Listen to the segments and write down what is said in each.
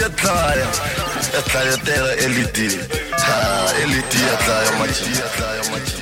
LED ya tlaya ya tlaya tela LED ha LED ya tlaya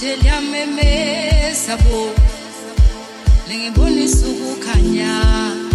deliyamemeza bo lengibonisa ukukhanya.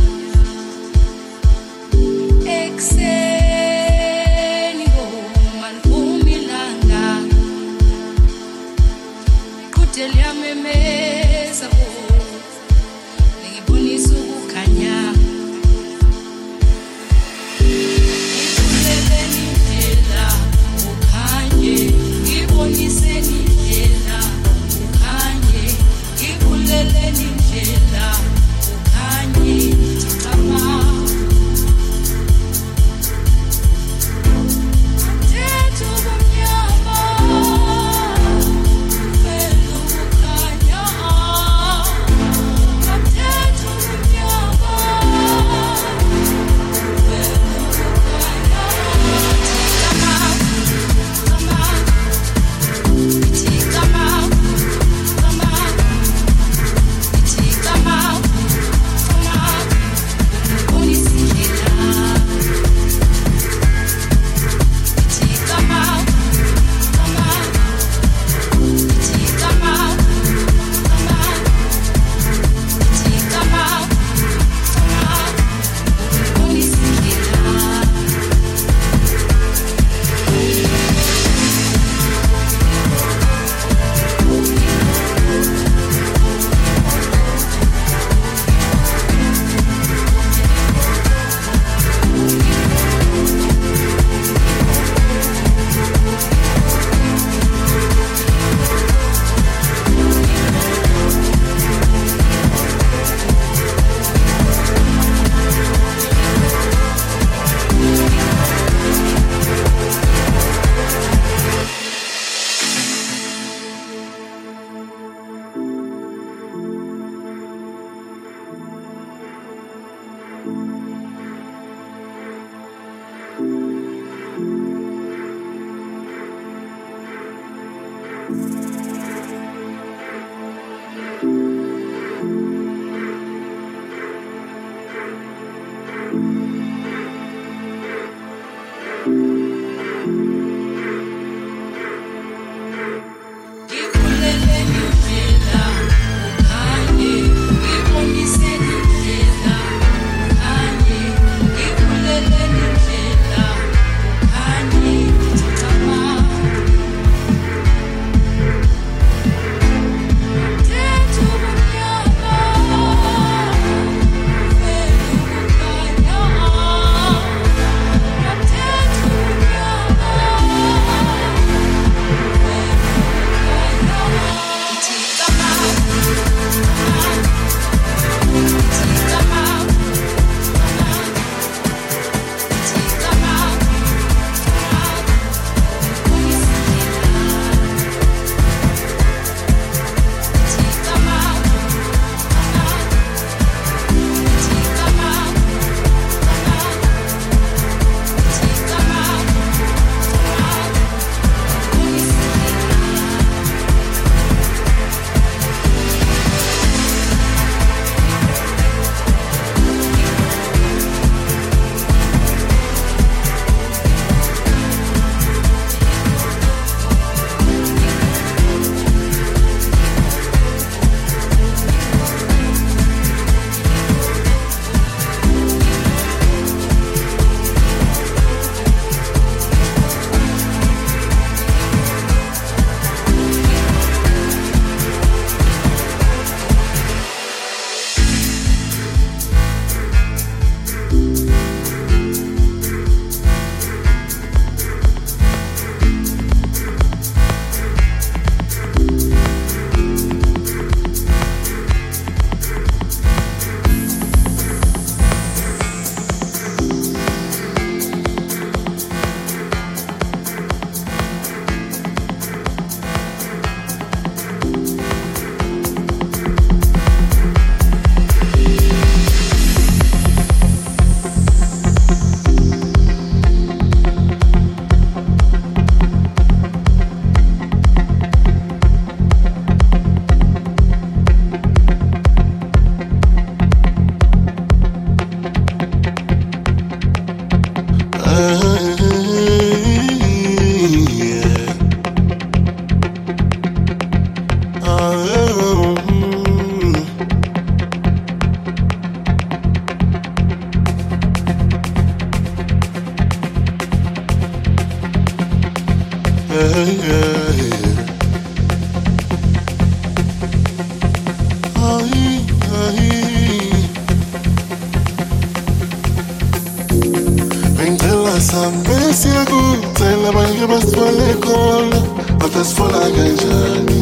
Siyakutshela abanye basithwale khona Batha sitfola kanjani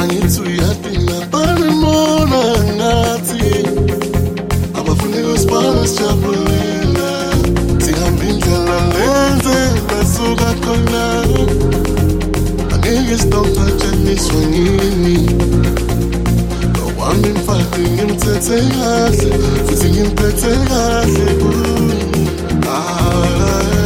Angithi uyadinga banimona ngathi Abafuni kusibhala sijabulile Sihamba indlela lenze basuka khona Angeke sitawupatshaniswa ngini Wami mfati ngimthethe kahle Futhi ngimphethe kahle Ah, no,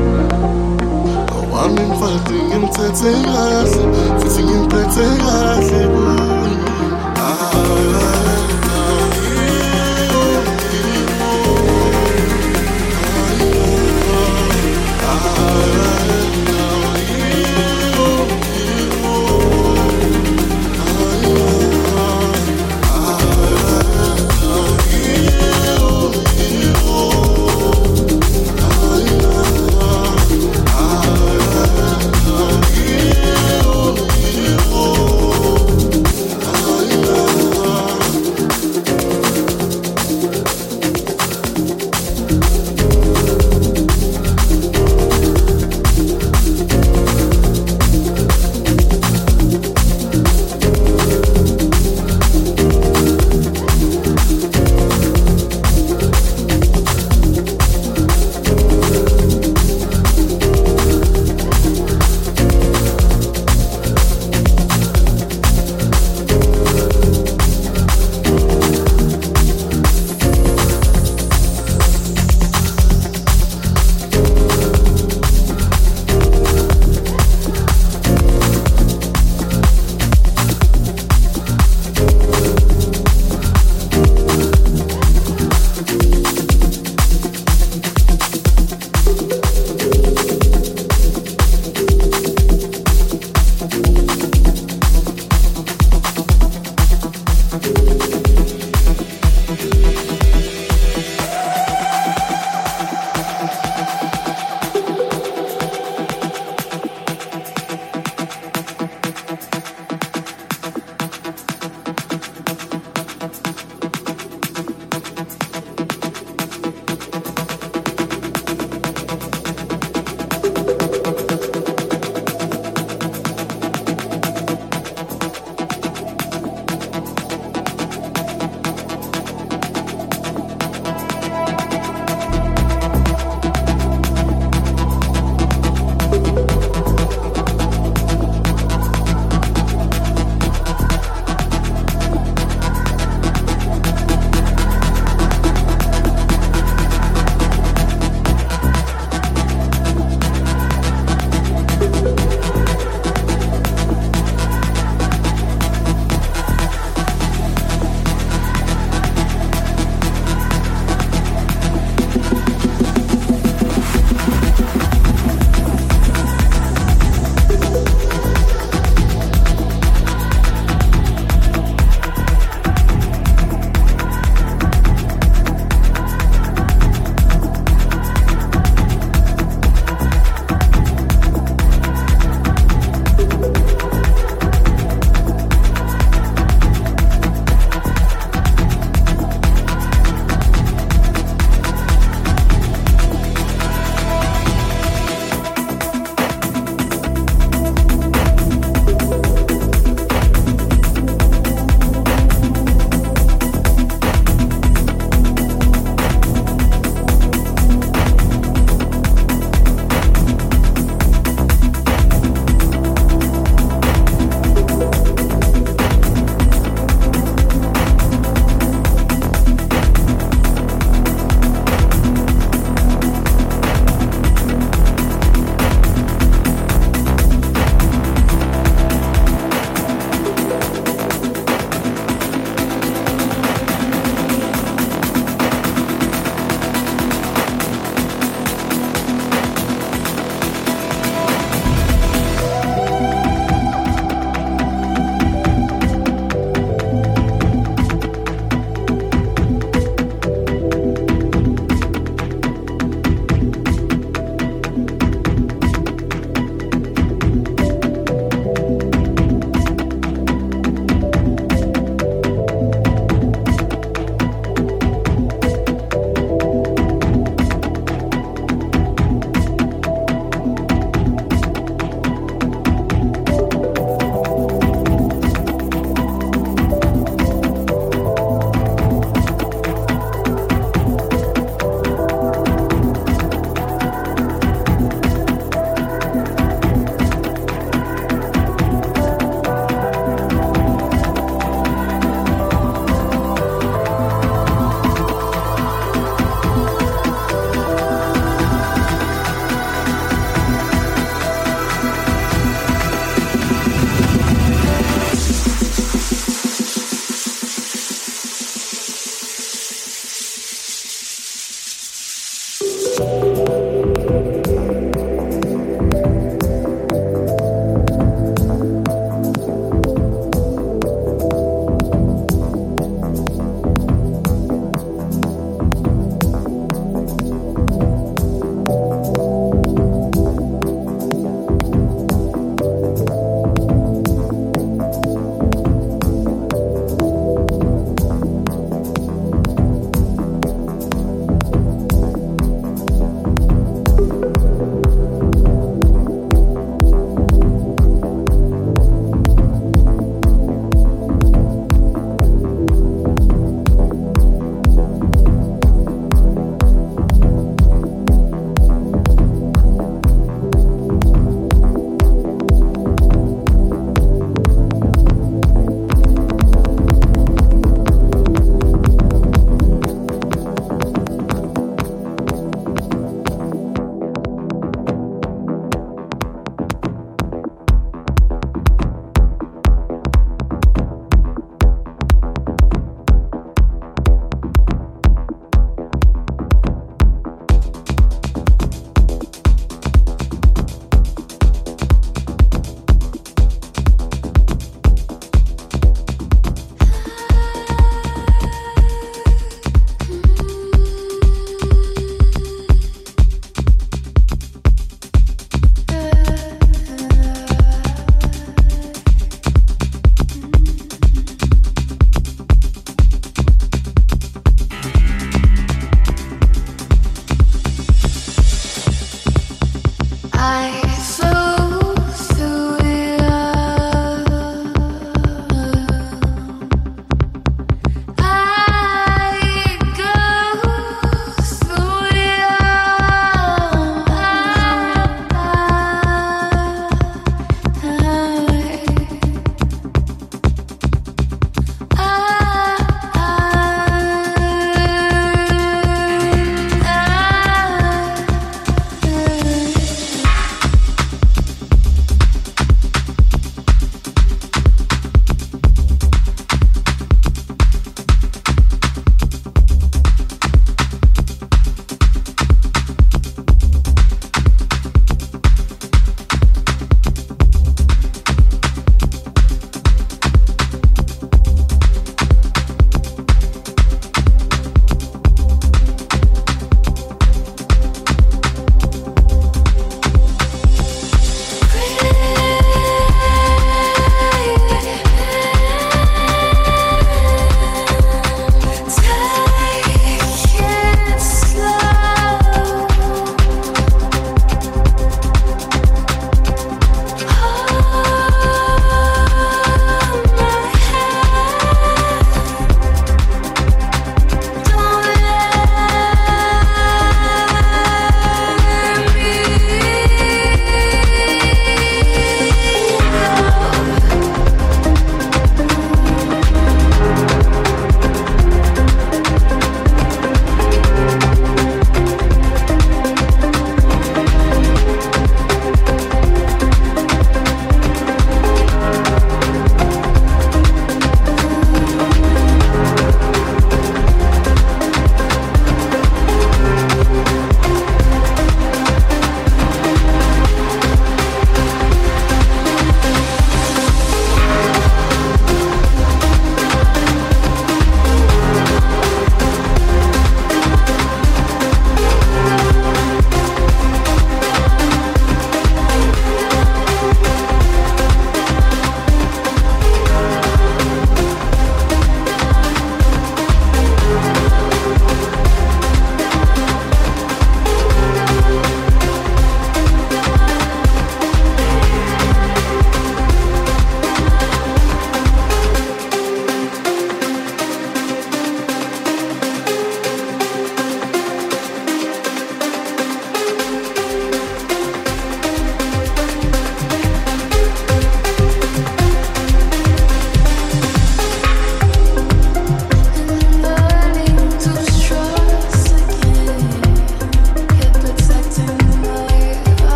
abanye basithwale khona batasitfola kanjani angithi uyadinga banimona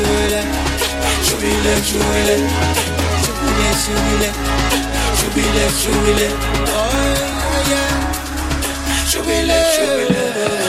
Jubile, jubile, jubile, jubile, jubile, jubile, şöyle Oh yeah. Jubile, jubile.